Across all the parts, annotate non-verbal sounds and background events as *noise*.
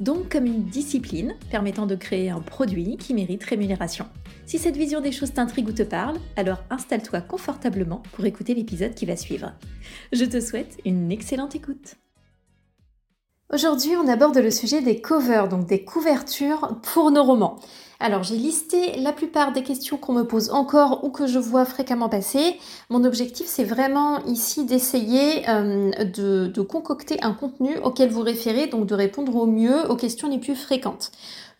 Donc comme une discipline permettant de créer un produit qui mérite rémunération. Si cette vision des choses t'intrigue ou te parle, alors installe-toi confortablement pour écouter l'épisode qui va suivre. Je te souhaite une excellente écoute. Aujourd'hui, on aborde le sujet des covers, donc des couvertures pour nos romans. Alors, j'ai listé la plupart des questions qu'on me pose encore ou que je vois fréquemment passer. Mon objectif, c'est vraiment ici d'essayer euh, de, de concocter un contenu auquel vous référez, donc de répondre au mieux aux questions les plus fréquentes.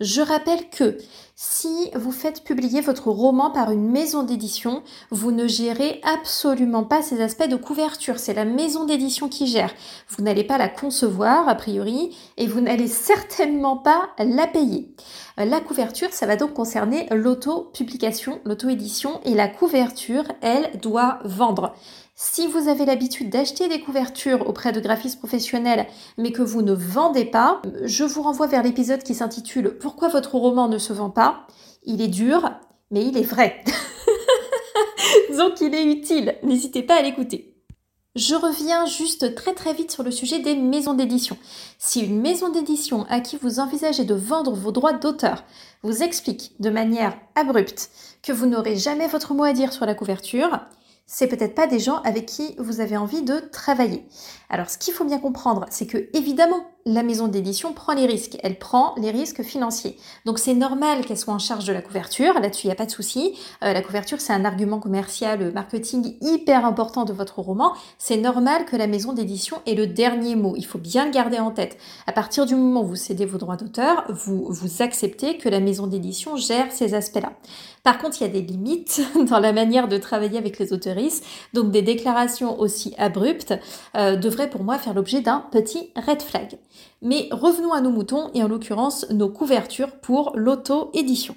Je rappelle que si vous faites publier votre roman par une maison d'édition, vous ne gérez absolument pas ces aspects de couverture. C'est la maison d'édition qui gère. Vous n'allez pas la concevoir, a priori, et vous n'allez *laughs* certainement pas la payer. La couverture, ça va donc concerner l'auto-publication, l'auto-édition, et la couverture, elle, doit vendre. Si vous avez l'habitude d'acheter des couvertures auprès de graphistes professionnels mais que vous ne vendez pas, je vous renvoie vers l'épisode qui s'intitule Pourquoi votre roman ne se vend pas? Il est dur, mais il est vrai. *laughs* Donc il est utile, n'hésitez pas à l'écouter. Je reviens juste très très vite sur le sujet des maisons d'édition. Si une maison d'édition à qui vous envisagez de vendre vos droits d'auteur vous explique de manière abrupte que vous n'aurez jamais votre mot à dire sur la couverture, c'est peut-être pas des gens avec qui vous avez envie de travailler. Alors, ce qu'il faut bien comprendre, c'est que évidemment, la maison d'édition prend les risques. Elle prend les risques financiers. Donc c'est normal qu'elle soit en charge de la couverture. Là-dessus, il n'y a pas de souci. Euh, la couverture, c'est un argument commercial, euh, marketing hyper important de votre roman. C'est normal que la maison d'édition ait le dernier mot. Il faut bien le garder en tête. À partir du moment où vous cédez vos droits d'auteur, vous, vous acceptez que la maison d'édition gère ces aspects-là. Par contre, il y a des limites *laughs* dans la manière de travailler avec les autoristes. Donc des déclarations aussi abruptes euh, devraient pour moi faire l'objet d'un petit red flag. Mais revenons à nos moutons et en l'occurrence nos couvertures pour l'auto-édition.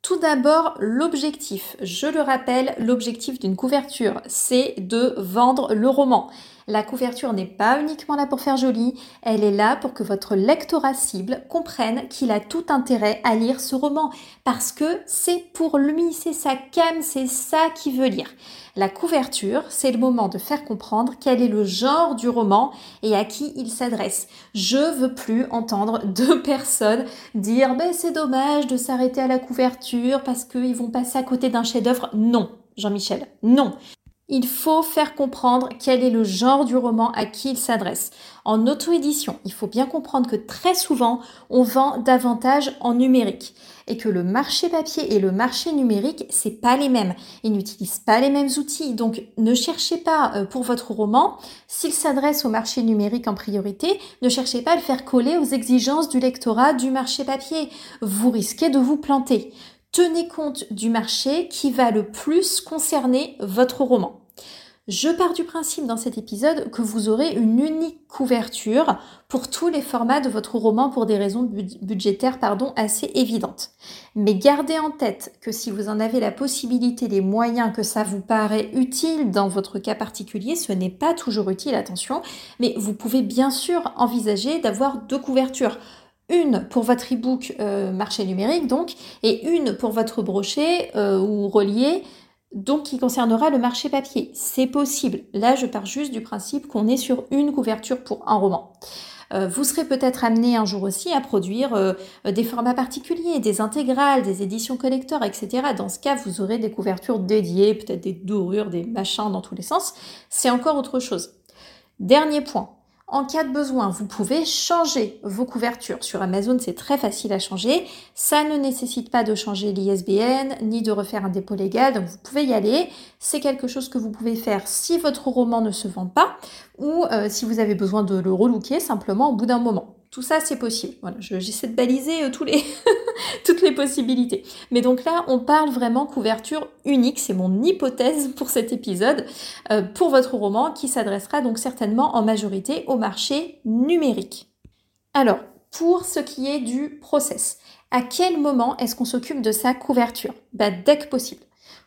Tout d'abord, l'objectif. Je le rappelle, l'objectif d'une couverture, c'est de vendre le roman. La couverture n'est pas uniquement là pour faire joli, elle est là pour que votre lectorat cible comprenne qu'il a tout intérêt à lire ce roman parce que c'est pour lui, c'est sa cam, c'est ça qu'il veut lire. La couverture, c'est le moment de faire comprendre quel est le genre du roman et à qui il s'adresse. Je veux plus entendre *laughs* deux personnes dire ben c'est dommage de s'arrêter à la couverture parce qu'ils vont passer à côté d'un chef-d'œuvre. Non, Jean-Michel, non il faut faire comprendre quel est le genre du roman à qui il s'adresse. En auto-édition, il faut bien comprendre que très souvent, on vend davantage en numérique et que le marché papier et le marché numérique, c'est pas les mêmes. Ils n'utilisent pas les mêmes outils. Donc, ne cherchez pas euh, pour votre roman, s'il s'adresse au marché numérique en priorité, ne cherchez pas à le faire coller aux exigences du lectorat du marché papier. Vous risquez de vous planter tenez compte du marché qui va le plus concerner votre roman. Je pars du principe dans cet épisode que vous aurez une unique couverture pour tous les formats de votre roman pour des raisons budgétaires pardon, assez évidentes. Mais gardez en tête que si vous en avez la possibilité, les moyens, que ça vous paraît utile dans votre cas particulier, ce n'est pas toujours utile, attention, mais vous pouvez bien sûr envisager d'avoir deux couvertures une pour votre e-book euh, marché numérique donc, et une pour votre brochet euh, ou relié, donc qui concernera le marché papier. C'est possible. Là, je pars juste du principe qu'on est sur une couverture pour un roman. Euh, vous serez peut-être amené un jour aussi à produire des formats particuliers, des intégrales, des éditions collector, etc. Dans ce cas, vous aurez des couvertures dédiées, peut-être des dorures, des machins dans tous les sens. C'est encore autre chose. Dernier point, en cas de besoin, vous pouvez changer vos couvertures. Sur Amazon, c'est très facile à changer. Ça ne nécessite pas de changer l'ISBN ni de refaire un dépôt légal, donc vous pouvez y aller. C'est quelque chose que vous pouvez faire si votre roman ne se vend pas ou euh, si vous avez besoin de le relooker simplement au bout d'un moment. Tout ça, c'est possible. Voilà, j'essaie de baliser euh, *laughs* toutes les possibilités. Mais donc là, on parle vraiment couverture unique. C'est mon hypothèse pour cet épisode, euh, pour votre roman, qui s'adressera donc certainement en majorité au marché numérique. Alors, pour ce qui est du process, À quel moment est-ce qu'on s'occupe de sa couverture? Bah, Dès que possible.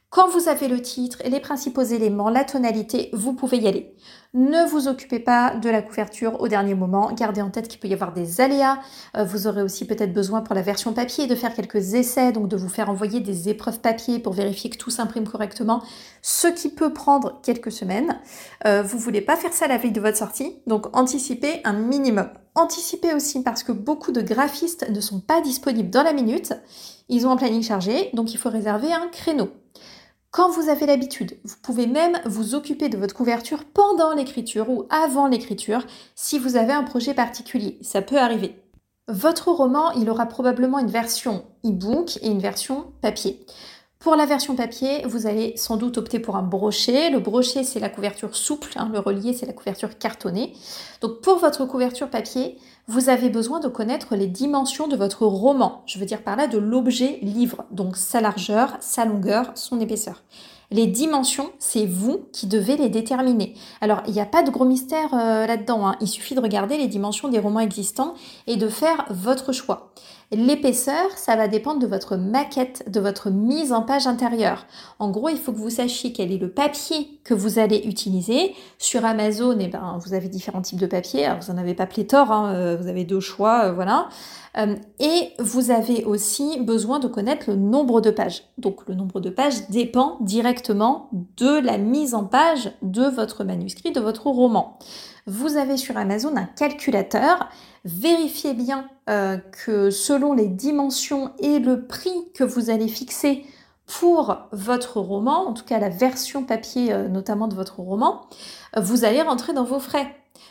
Quand vous avez le titre les principaux éléments, la tonalité, vous pouvez y aller. Ne vous occupez pas de la couverture au dernier moment. Gardez en tête qu'il peut y avoir des aléas. Euh, vous aurez aussi peut-être besoin pour la version papier de faire quelques essais, donc de vous faire envoyer des épreuves papier pour vérifier que tout s'imprime correctement, ce qui peut prendre quelques semaines. Euh, vous voulez pas faire ça la veille de votre sortie, donc anticipez un minimum. Anticipez aussi parce que beaucoup de graphistes ne sont pas disponibles dans la minute. Ils ont un planning chargé, donc il faut réserver un créneau. Quand vous avez l'habitude, vous pouvez même vous occuper de votre couverture pendant l'écriture ou avant l'écriture si vous avez un projet particulier. Ça peut arriver. Votre roman, il aura probablement une version e-book et une version papier. Pour la version papier, vous allez sans doute opter pour un brochet. Le brochet, c'est la couverture souple, hein. le relié, c'est la couverture cartonnée. Donc pour votre couverture papier, vous avez besoin de connaître les dimensions de votre roman. Je veux dire par là de l'objet livre, donc sa largeur, sa longueur, son épaisseur. Les dimensions, c'est vous qui devez les déterminer. Alors, il n'y a pas de gros mystère euh, là-dedans. Hein. Il suffit de regarder les dimensions des romans existants et de faire votre choix. L'épaisseur, ça va dépendre de votre maquette, de votre mise en page intérieure. En gros, il faut que vous sachiez quel est le papier que vous allez utiliser. Sur Amazon, eh ben, vous avez différents types de papier. vous n'en avez pas pléthore, hein, euh, vous avez deux choix, euh, voilà. Euh, et vous avez aussi besoin de connaître le nombre de pages. Donc le nombre de pages dépend directement de la mise en page de votre manuscrit, de votre roman. Vous avez sur Amazon un calculateur Vérifiez bien euh, que selon les dimensions et le prix que vous allez fixer pour votre roman, en tout cas la version papier euh, notamment de votre roman, vous allez rentrer dans vos frais.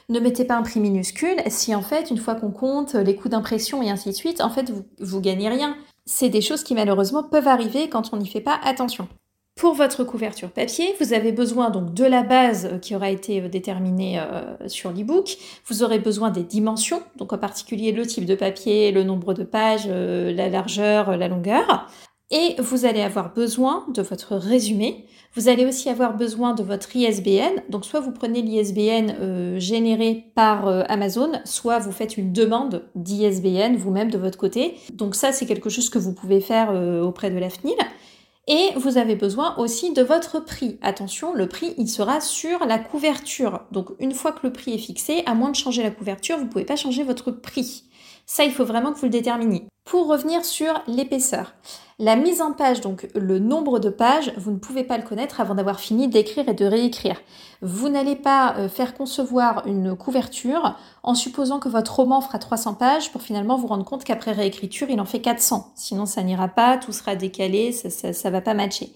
Ne mettez pas un prix minuscule si en fait, une fois qu'on compte les coûts d'impression et ainsi de suite, en fait, vous, vous gagnez rien. C'est des choses qui malheureusement peuvent arriver quand on n'y fait pas attention. Pour votre couverture papier, vous avez besoin donc de la base euh, qui aura été euh, déterminée euh, sur l'e-book. Vous aurez besoin des dimensions, donc en particulier le type de papier, le nombre de pages, la largeur, la longueur. Et vous allez avoir besoin de votre résumé. Vous allez aussi avoir besoin de votre ISBN. Donc soit vous prenez l'ISBN généré par Amazon, soit vous faites une demande d'ISBN vous-même de votre côté. Donc ça c'est quelque chose que vous pouvez faire auprès de l'AFNIL. Et vous avez besoin aussi de votre prix. Attention, le prix, il sera sur la couverture. Donc une fois que le prix est fixé, à moins de changer la couverture, vous ne pouvez pas changer votre prix. Ça, il faut vraiment que vous le déterminiez. Pour revenir sur l'épaisseur, la mise en page, donc le nombre de pages, vous ne pouvez pas le connaître avant d'avoir fini d'écrire et de réécrire. Vous n'allez pas euh, faire concevoir une couverture en supposant que votre roman fera 300 pages pour finalement vous rendre compte qu'après réécriture, il en fait 400. Sinon, ça n'ira pas, tout sera décalé, ça ne va pas matcher.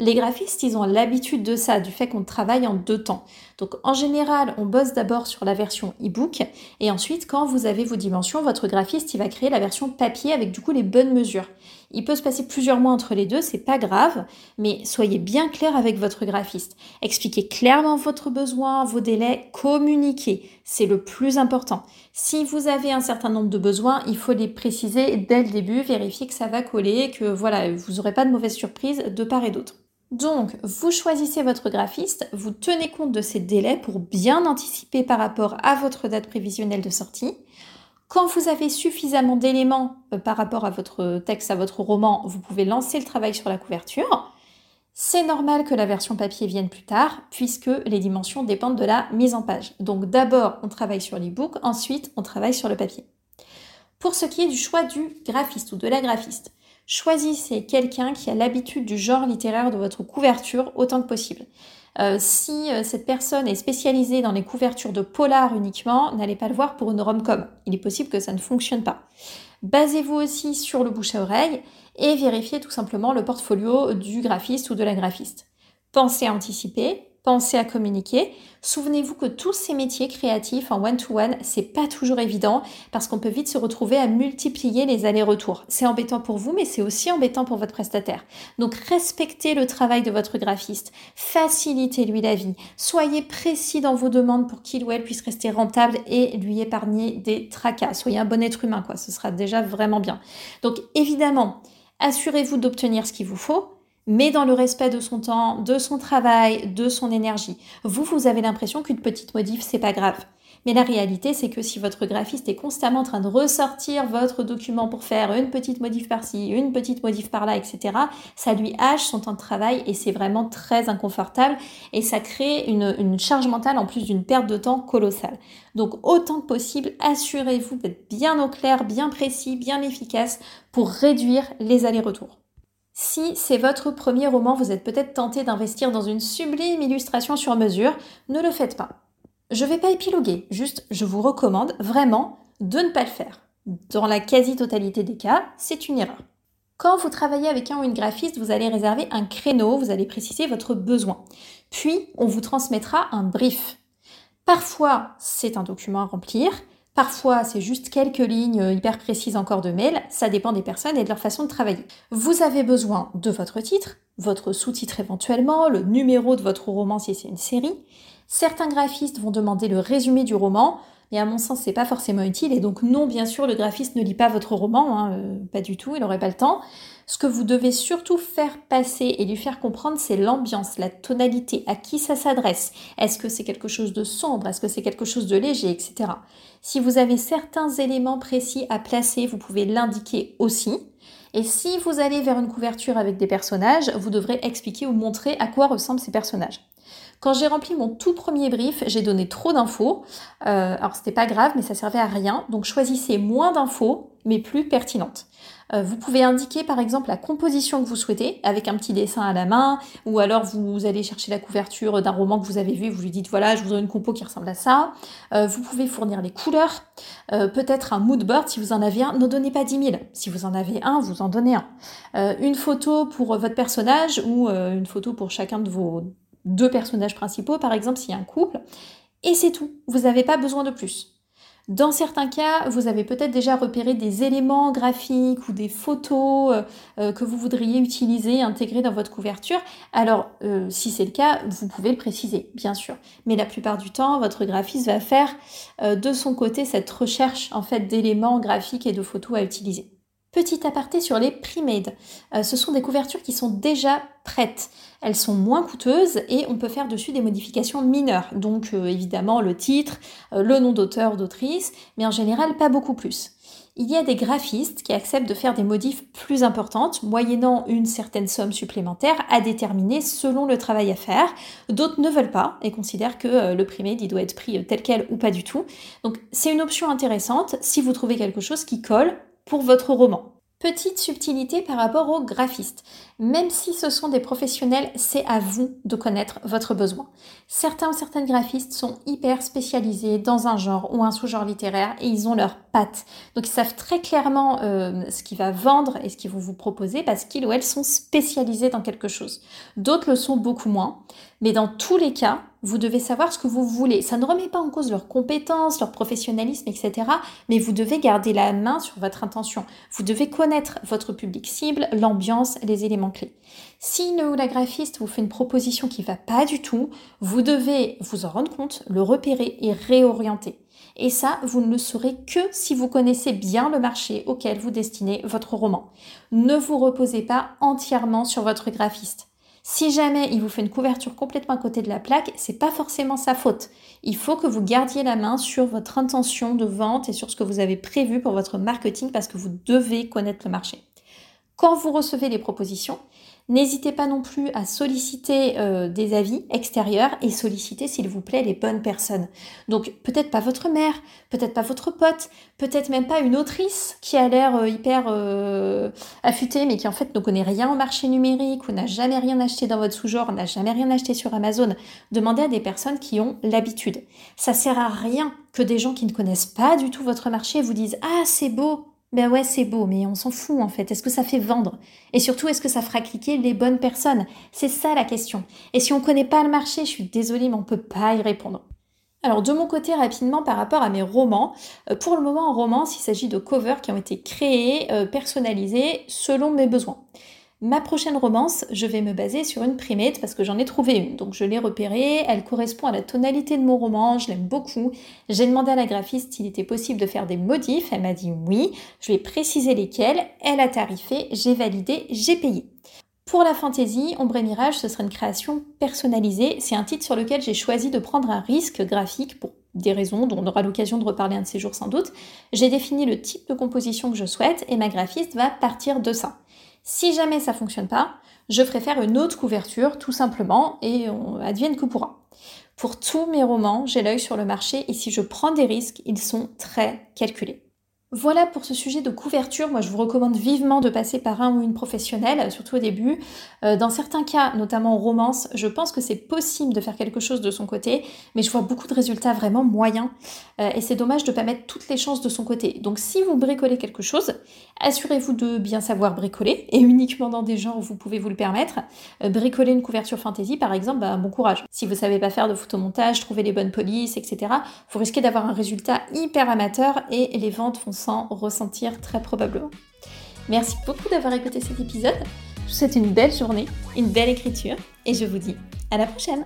Les graphistes, ils ont l'habitude de ça, du fait qu'on travaille en deux temps. Donc en général, on bosse d'abord sur la version e-book et ensuite, quand vous avez vos dimensions, votre graphiste, il va créer la version papier avec du coup les bonnes mesures. Il peut se passer plusieurs mois entre les deux, c'est pas grave, mais soyez bien clair avec votre graphiste. Expliquez clairement votre besoin, vos délais, communiquez. C'est le plus important. Si vous avez un certain nombre de besoins, il faut les préciser dès le début, vérifier que ça va coller, que voilà, vous n'aurez pas de mauvaises surprises de part et d'autre. Donc, vous choisissez votre graphiste, vous tenez compte de ces délais pour bien anticiper par rapport à votre date prévisionnelle de sortie. Quand vous avez suffisamment d'éléments euh, par rapport à votre texte, à votre roman, vous pouvez lancer le travail sur la couverture. C'est normal que la version papier vienne plus tard, puisque les dimensions dépendent de la mise en page. Donc d'abord, on travaille sur l'e-book, ensuite, on travaille sur le papier. Pour ce qui est du choix du graphiste ou de la graphiste, choisissez quelqu'un qui a l'habitude du genre littéraire de votre couverture autant que possible. Euh, si euh, cette personne est spécialisée dans les couvertures de polar uniquement, n'allez pas le voir pour une rom-com. Il est possible que ça ne fonctionne pas. Basez-vous aussi sur le bouche à oreille et vérifiez tout simplement le portfolio du graphiste ou de la graphiste. Pensez à anticiper, pensez à communiquer. Souvenez-vous que tous ces métiers créatifs en one-to-one, c'est pas toujours évident parce qu'on peut vite se retrouver à multiplier les allers-retours. C'est embêtant pour vous, mais c'est aussi embêtant pour votre prestataire. Donc respectez le travail de votre graphiste, facilitez-lui la vie, soyez précis dans vos demandes pour qu'il ou elle puisse rester rentable et lui épargner des tracas. Soyez un bon être humain, quoi. Ce sera déjà vraiment bien. Donc évidemment, assurez-vous d'obtenir ce qu'il vous faut mais dans le respect de son temps, de son travail, de son énergie. Vous, vous avez l'impression qu'une petite modif, c'est pas grave. Mais la réalité, c'est que si votre graphiste est constamment en train de ressortir votre document pour faire une petite modif par-ci, une petite modif par-là, etc., ça lui hache son temps de travail et c'est vraiment très inconfortable et ça crée une, charge mentale en plus d'une perte de temps colossale. Donc autant que possible, assurez-vous d'être bien au clair, bien précis, bien efficace pour réduire les allers-retours. Si c'est votre premier roman, vous êtes peut-être tenté d'investir dans une sublime illustration sur mesure, ne le faites pas. Je ne vais pas épiloguer, juste je vous recommande vraiment de ne pas le faire. Dans la quasi-totalité des cas, c'est une erreur. Quand vous travaillez avec un ou une graphiste, vous allez réserver un créneau, vous allez préciser votre besoin. Puis, on vous transmettra un brief. Parfois, c'est un document à remplir, Parfois, c'est juste quelques lignes hyper précises encore de mail, ça dépend des personnes et de leur façon de travailler. Vous avez besoin de votre titre, votre sous-titre éventuellement, le numéro de votre roman si c'est une série. Certains graphistes vont demander le résumé du roman, mais à mon sens, c'est pas forcément utile. Et donc, non, bien sûr, le graphiste ne lit pas votre roman, hein, euh, pas du tout, il n'aurait pas le temps. Ce que vous devez surtout faire passer et lui faire comprendre, c'est l'ambiance, la tonalité, à qui ça s'adresse. Est-ce que c'est quelque chose de sombre? Est-ce que c'est quelque chose de léger, etc. Si vous avez certains éléments précis à placer, vous pouvez l'indiquer aussi. Et si vous allez vers une couverture avec des personnages, vous devrez expliquer ou montrer à quoi ressemblent ces personnages. Quand j'ai rempli mon tout premier brief, j'ai donné trop d'infos. Euh, alors c'était pas grave, mais ça servait à rien. Donc choisissez moins d'infos, mais plus pertinentes. Euh, vous pouvez indiquer par exemple la composition que vous souhaitez avec un petit dessin à la main, ou alors vous allez chercher la couverture d'un roman que vous avez vu, vous lui dites voilà, je voudrais une compo qui ressemble à ça. Euh, vous pouvez fournir les couleurs, euh, peut-être un mood board si vous en avez un. Ne donnez pas 10 000. Si vous en avez un, vous en donnez un. une photo pour votre personnage ou une photo pour chacun de vos deux personnages principaux, par exemple, s'il y a un couple. Et c'est tout. Vous n'avez pas besoin de plus. Dans certains cas, vous avez peut-être déjà repéré des éléments graphiques ou des photos euh, euh, que vous voudriez utiliser, intégrer dans votre couverture. Alors, euh, si c'est le cas, vous pouvez le préciser, bien sûr. Mais la plupart du temps, votre graphiste va faire de son côté cette recherche en fait d'éléments graphiques et de photos à utiliser. Petit aparté sur les pre-made. Euh, ce sont des couvertures qui sont déjà prêtes. Elles sont moins coûteuses et on peut faire dessus des modifications mineures. Donc euh, évidemment le titre, euh, le nom d'auteur, d'autrice, mais en général pas beaucoup plus. Il y a des graphistes qui acceptent de faire des modifs plus importantes, moyennant une certaine somme supplémentaire à déterminer selon le travail à faire. D'autres ne veulent pas et considèrent que le pre-made doit être pris tel quel ou pas du tout. Donc c'est une option intéressante si vous trouvez quelque chose qui colle pour votre roman. Petite subtilité par rapport aux graphistes. Même si ce sont des professionnels, c'est à vous de connaître votre besoin. Certains ou certaines graphistes sont hyper spécialisés dans un genre ou un sous-genre littéraire et ils ont leur Donc ils savent très clairement euh, ce qui va vendre et ce qu'ils vont vous proposer parce qu'ils ou elles sont spécialisés dans quelque chose. D'autres le sont beaucoup moins. Mais dans tous les cas, vous devez savoir ce que vous voulez. Ça ne remet pas en cause leurs compétences, leur professionnalisme, etc. Mais vous devez garder la main sur votre intention. Vous devez connaître votre public cible, l'ambiance, les éléments clés. Si le ou la graphiste vous fait une proposition qui va pas du tout, vous devez vous en rendre compte, le repérer et réorienter. Et ça, vous ne le saurez que si vous connaissez bien le marché auquel vous destinez votre roman. Ne vous reposez pas entièrement sur votre graphiste. Si jamais il vous fait une couverture complètement à côté de la plaque, c'est pas forcément sa faute. Il faut que vous gardiez la main sur votre intention de vente et sur ce que vous avez prévu pour votre marketing parce que vous devez connaître le marché. Quand vous recevez les propositions, N'hésitez pas non plus à solliciter euh, des avis extérieurs et solliciter, s'il vous plaît, les bonnes personnes. Donc peut-être pas votre mère, peut-être pas votre pote, peut-être même pas une autrice qui a l'air euh, hyper euh, affûtée mais qui en fait ne connaît rien au marché numérique ou n'a jamais rien acheté dans votre sous-genre, n'a jamais rien acheté sur Amazon. Demandez à des personnes qui ont l'habitude. Ça sert à rien que des gens qui ne connaissent pas du tout votre marché vous disent ah c'est beau, ben ouais, c'est beau, mais on s'en fout en fait. Est-ce que ça fait vendre? Et surtout, est-ce que ça fera cliquer les bonnes personnes? C'est ça la question. Et si on ne connaît pas le marché, je suis désolée, mais on ne peut pas y répondre. Alors de mon côté rapidement par rapport à mes romans, euh, pour le moment en romance il s'agit de covers qui ont été créés, euh, personnalisés selon mes besoins. Ma prochaine romance, je vais me baser sur une primate parce que j'en ai trouvé une. Donc je l'ai repérée, elle correspond à la tonalité de mon roman, je l'aime beaucoup. J'ai demandé à la graphiste s'il était possible de faire des modifs, elle m'a dit oui. Je lui ai précisé lesquels, elle a tarifé, j'ai validé, j'ai payé. Pour la fantaisie, Ombre et Mirage, ce serait une création personnalisée. C'est un titre sur lequel j'ai choisi de prendre un risque graphique pour des raisons dont on aura l'occasion de reparler un de ces jours sans doute, j'ai défini le type de composition que je souhaite et ma graphiste va partir de ça. Si jamais ça fonctionne pas, je ferai faire une autre couverture tout simplement et on advienne que pourra. Pour tous mes romans, j'ai l'œil sur le marché et si je prends des risques, ils sont très calculés. Voilà pour ce sujet de couverture. Moi, je vous recommande vivement de passer par un ou une professionnelle, surtout au début. Euh, dans certains cas, notamment en romance, je pense que c'est possible de faire quelque chose de son côté, mais je vois beaucoup de résultats vraiment moyens. Euh, et c'est dommage de ne pas mettre toutes les chances de son côté. Donc, si vous bricolez quelque chose, assurez-vous de bien savoir bricoler, et uniquement dans des genres où vous pouvez vous le permettre. Euh, bricoler une couverture fantasy, par exemple, bah, bon courage. Si vous savez pas faire de photomontage, trouver les bonnes polices, etc., vous risquez d'avoir un résultat hyper amateur et les ventes vont sans ressentir très probablement. Merci beaucoup d'avoir écouté cet épisode. Je vous souhaite une belle journée, une belle écriture et je vous dis à la prochaine